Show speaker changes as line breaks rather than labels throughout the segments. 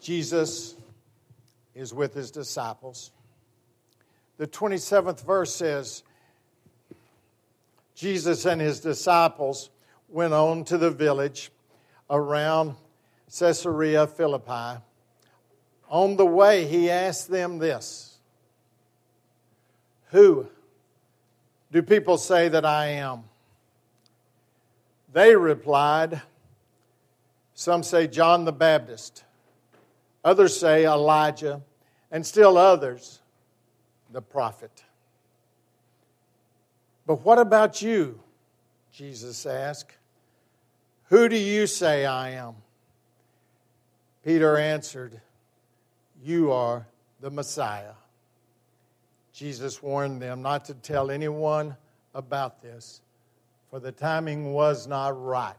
Jesus is with his disciples. The 27th verse says Jesus and his disciples went on to the village around Caesarea Philippi. On the way, he asked them this Who do people say that I am? They replied, Some say John the Baptist, others say Elijah, and still others, the prophet. But what about you? Jesus asked. Who do you say I am? Peter answered, You are the Messiah. Jesus warned them not to tell anyone about this, for the timing was not right.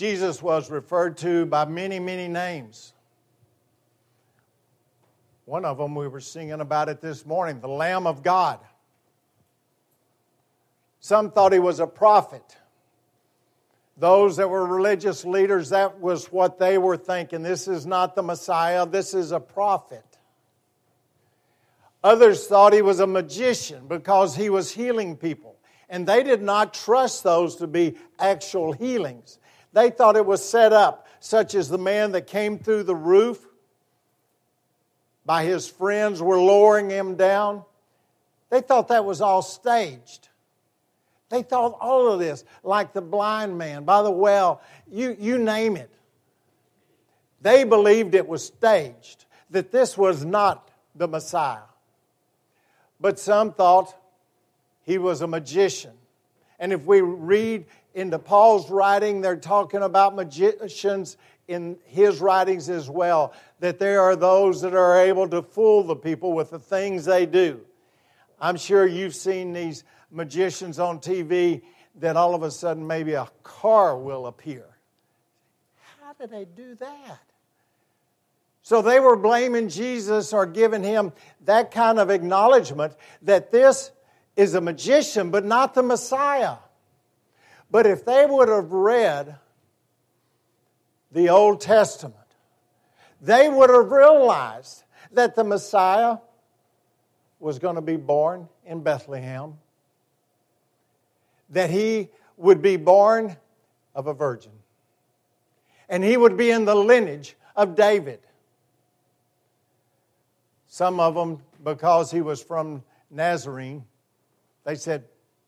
Jesus was referred to by many, many names. One of them we were singing about it this morning the Lamb of God. Some thought he was a prophet. Those that were religious leaders, that was what they were thinking. This is not the Messiah, this is a prophet. Others thought he was a magician because he was healing people. And they did not trust those to be actual healings. They thought it was set up, such as the man that came through the roof by his friends were lowering him down. They thought that was all staged. They thought all of this, like the blind man by the well, you, you name it. They believed it was staged, that this was not the Messiah. But some thought he was a magician. And if we read into Paul's writing, they're talking about magicians in his writings as well, that there are those that are able to fool the people with the things they do. I'm sure you've seen these magicians on TV that all of a sudden maybe a car will appear. How do they do that? So they were blaming Jesus or giving him that kind of acknowledgement that this is a magician, but not the Messiah. But if they would have read the Old Testament, they would have realized that the Messiah was going to be born in Bethlehem that he would be born of a virgin. And he would be in the lineage of David. Some of them, because he was from Nazarene, they said,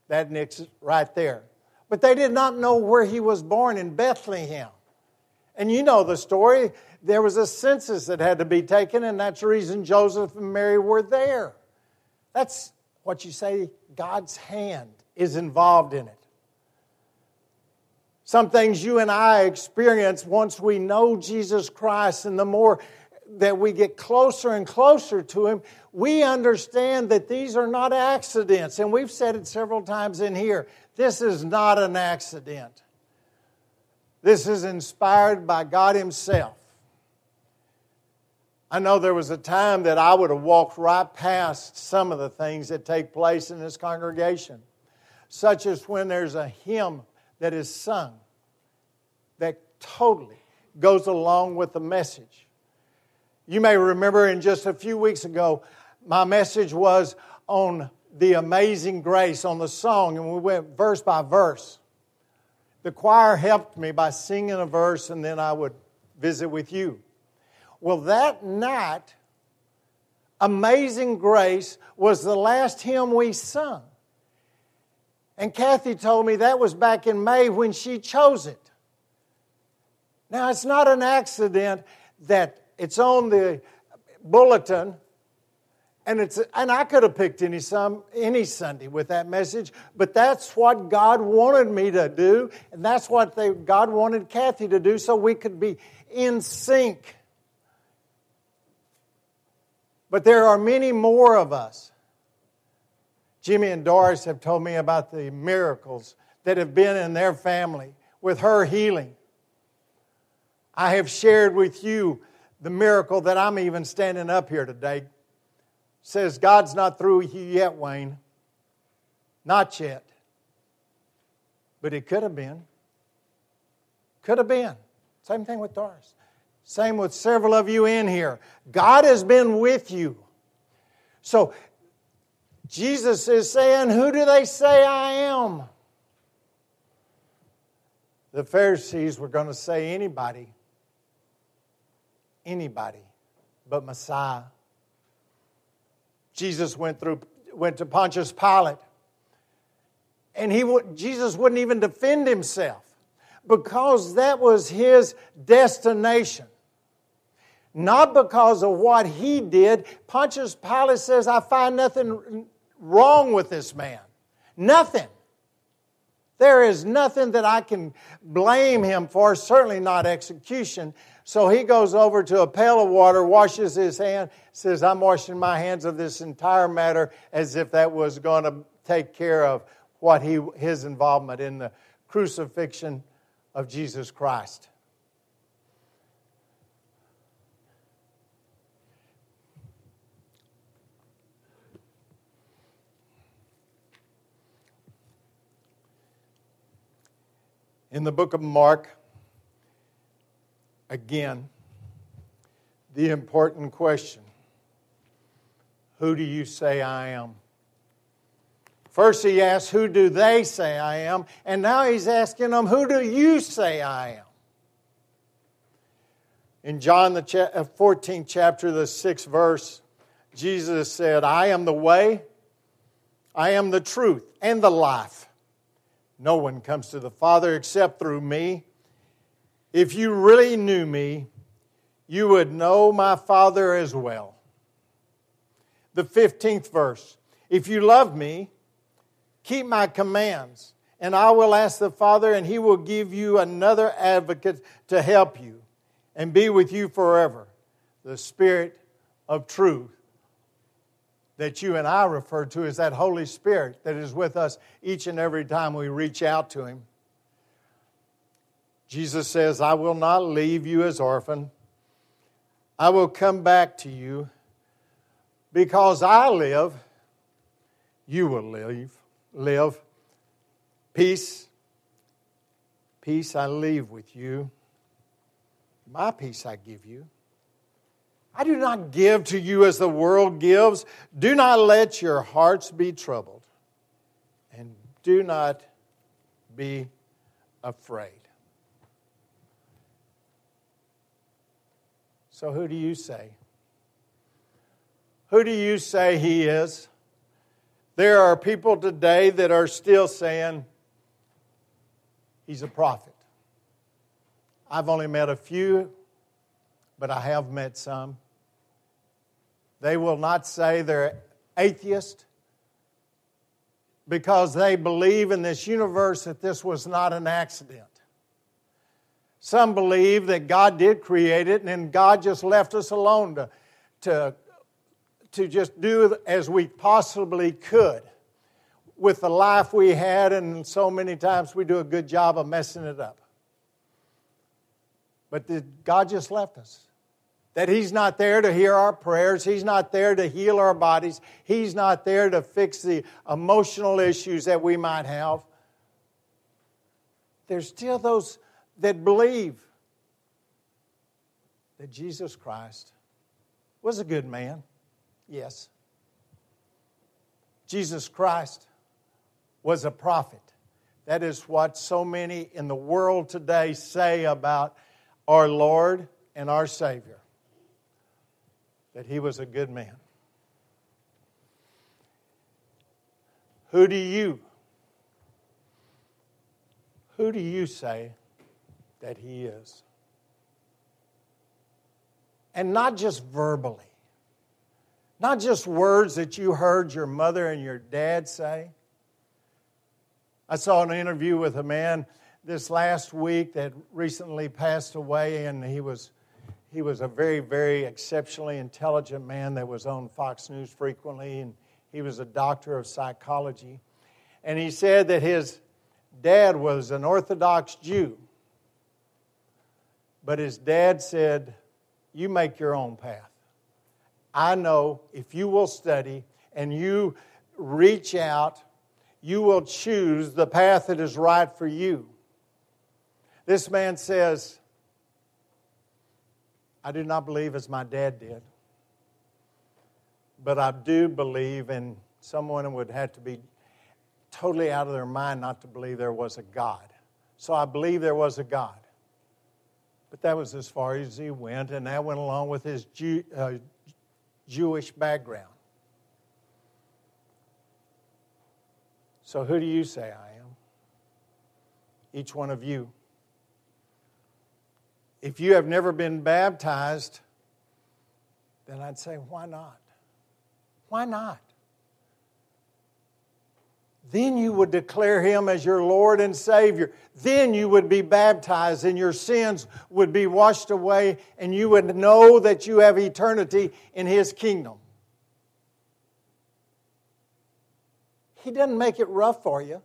that Nick's right there. But they did not know where he was born in Bethlehem. And you know the story. There was a census that had to be taken, and that's the reason Joseph and Mary were there. That's what you say God's hand is involved in it. Some things you and I experience once we know Jesus Christ, and the more that we get closer and closer to Him, we understand that these are not accidents. And we've said it several times in here this is not an accident. This is inspired by God Himself. I know there was a time that I would have walked right past some of the things that take place in this congregation such as when there's a hymn that is sung that totally goes along with the message. You may remember in just a few weeks ago, my message was on the amazing grace, on the song, and we went verse by verse. The choir helped me by singing a verse, and then I would visit with you. Well, that night, Amazing Grace was the last hymn we sung. And Kathy told me that was back in May when she chose it. Now, it's not an accident that it's on the bulletin, and, it's, and I could have picked any, some, any Sunday with that message, but that's what God wanted me to do, and that's what they, God wanted Kathy to do so we could be in sync. But there are many more of us Jimmy and Doris have told me about the miracles that have been in their family with her healing. I have shared with you the miracle that I'm even standing up here today. Says God's not through with you yet, Wayne. Not yet. But it could have been. Could have been. Same thing with Doris. Same with several of you in here. God has been with you. So Jesus is saying, Who do they say I am? The Pharisees were going to say anybody, anybody but Messiah. Jesus went through went to Pontius Pilate. And he Jesus wouldn't even defend himself because that was his destination. Not because of what he did. Pontius Pilate says, I find nothing wrong with this man. Nothing. There is nothing that I can blame him for, certainly not execution. So he goes over to a pail of water, washes his hand, says, I'm washing my hands of this entire matter as if that was going to take care of what he, his involvement in the crucifixion of Jesus Christ. In the book of Mark, again, the important question Who do you say I am? First, he asks, Who do they say I am? And now he's asking them, Who do you say I am? In John, the 14th uh, chapter, the 6th verse, Jesus said, I am the way, I am the truth, and the life. No one comes to the Father except through me. If you really knew me, you would know my Father as well. The 15th verse If you love me, keep my commands, and I will ask the Father, and he will give you another advocate to help you and be with you forever the Spirit of truth that you and I refer to as that Holy Spirit that is with us each and every time we reach out to Him. Jesus says, I will not leave you as orphan. I will come back to you. Because I live, you will live. Live. Peace. Peace I leave with you. My peace I give you. I do not give to you as the world gives. Do not let your hearts be troubled, and do not be afraid. So, who do you say? Who do you say he is? There are people today that are still saying he's a prophet. I've only met a few, but I have met some. They will not say they're atheist because they believe in this universe that this was not an accident. Some believe that God did create it and then God just left us alone to, to, to just do as we possibly could with the life we had, and so many times we do a good job of messing it up. But God just left us. That He's not there to hear our prayers. He's not there to heal our bodies. He's not there to fix the emotional issues that we might have. There's still those that believe that Jesus Christ was a good man. Yes. Jesus Christ was a prophet. That is what so many in the world today say about our Lord and our Savior that he was a good man. Who do you who do you say that he is? And not just verbally. Not just words that you heard your mother and your dad say. I saw an interview with a man this last week that recently passed away, and he was he was a very, very exceptionally intelligent man that was on Fox News frequently, and he was a doctor of psychology. And he said that his dad was an Orthodox Jew. But his dad said, You make your own path. I know if you will study and you reach out, you will choose the path that is right for you. This man says, I do not believe as my dad did, but I do believe, and someone would have to be totally out of their mind not to believe there was a God. So I believe there was a God. But that was as far as he went, and that went along with his Jew, uh, Jewish background. So, who do you say I am? Each one of you. If you have never been baptized, then I'd say, why not? Why not? Then you would declare him as your Lord and Savior. Then you would be baptized and your sins would be washed away and you would know that you have eternity in his kingdom. He doesn't make it rough for you.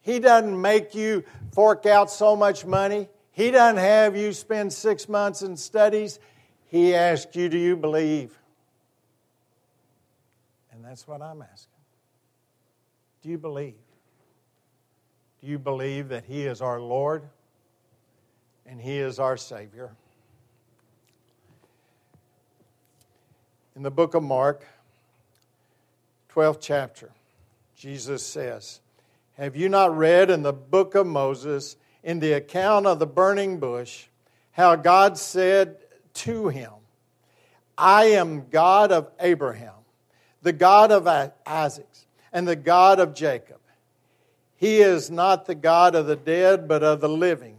He doesn't make you fork out so much money. He doesn't have you spend six months in studies. He asks you, Do you believe? And that's what I'm asking. Do you believe? Do you believe that He is our Lord and He is our Savior? In the book of Mark, 12th chapter, Jesus says, Have you not read in the book of Moses, in the account of the burning bush, how God said to him, I am God of Abraham, the God of Isaac, and the God of Jacob. He is not the God of the dead, but of the living.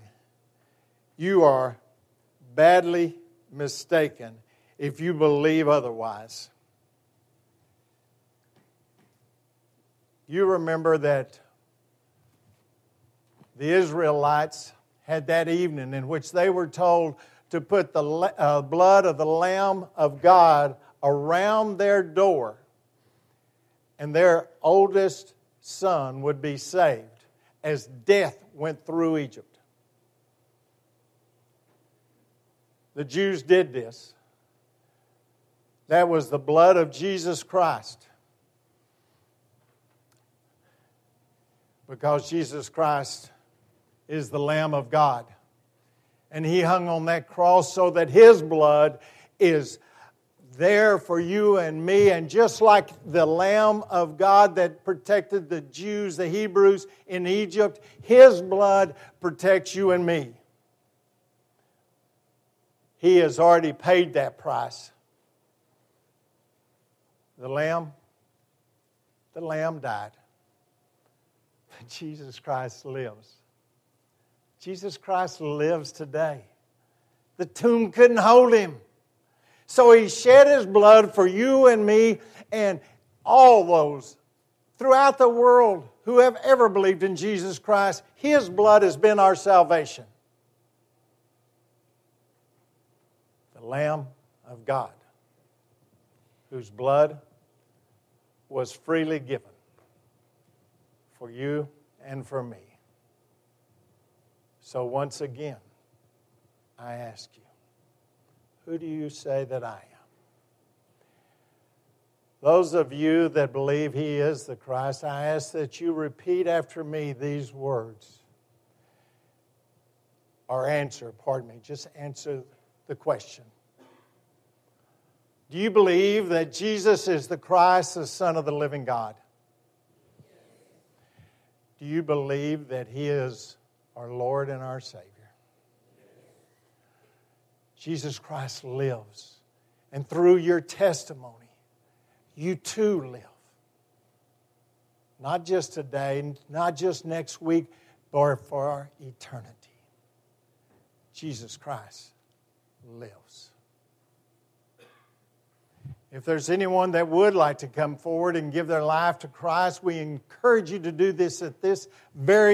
You are badly mistaken if you believe otherwise. You remember that the Israelites had that evening in which they were told to put the uh, blood of the Lamb of God around their door and their oldest son would be saved as death went through Egypt. The Jews did this. That was the blood of Jesus Christ. Because Jesus Christ is the Lamb of God. And He hung on that cross so that His blood is there for you and me. And just like the Lamb of God that protected the Jews, the Hebrews in Egypt, His blood protects you and me. He has already paid that price. The Lamb, the Lamb died. Jesus Christ lives. Jesus Christ lives today. The tomb couldn't hold him. So he shed his blood for you and me and all those throughout the world who have ever believed in Jesus Christ. His blood has been our salvation. The Lamb of God, whose blood was freely given for you and for me. So once again, I ask you, who do you say that I am? Those of you that believe he is the Christ, I ask that you repeat after me these words. Or answer, pardon me, just answer the question. Do you believe that Jesus is the Christ, the Son of the living God? Do you believe that he is our Lord and our Savior? Jesus Christ lives. And through your testimony, you too live. Not just today, not just next week, but for eternity. Jesus Christ lives. If there's anyone that would like to come forward and give their life to Christ, we encourage you to do this at this very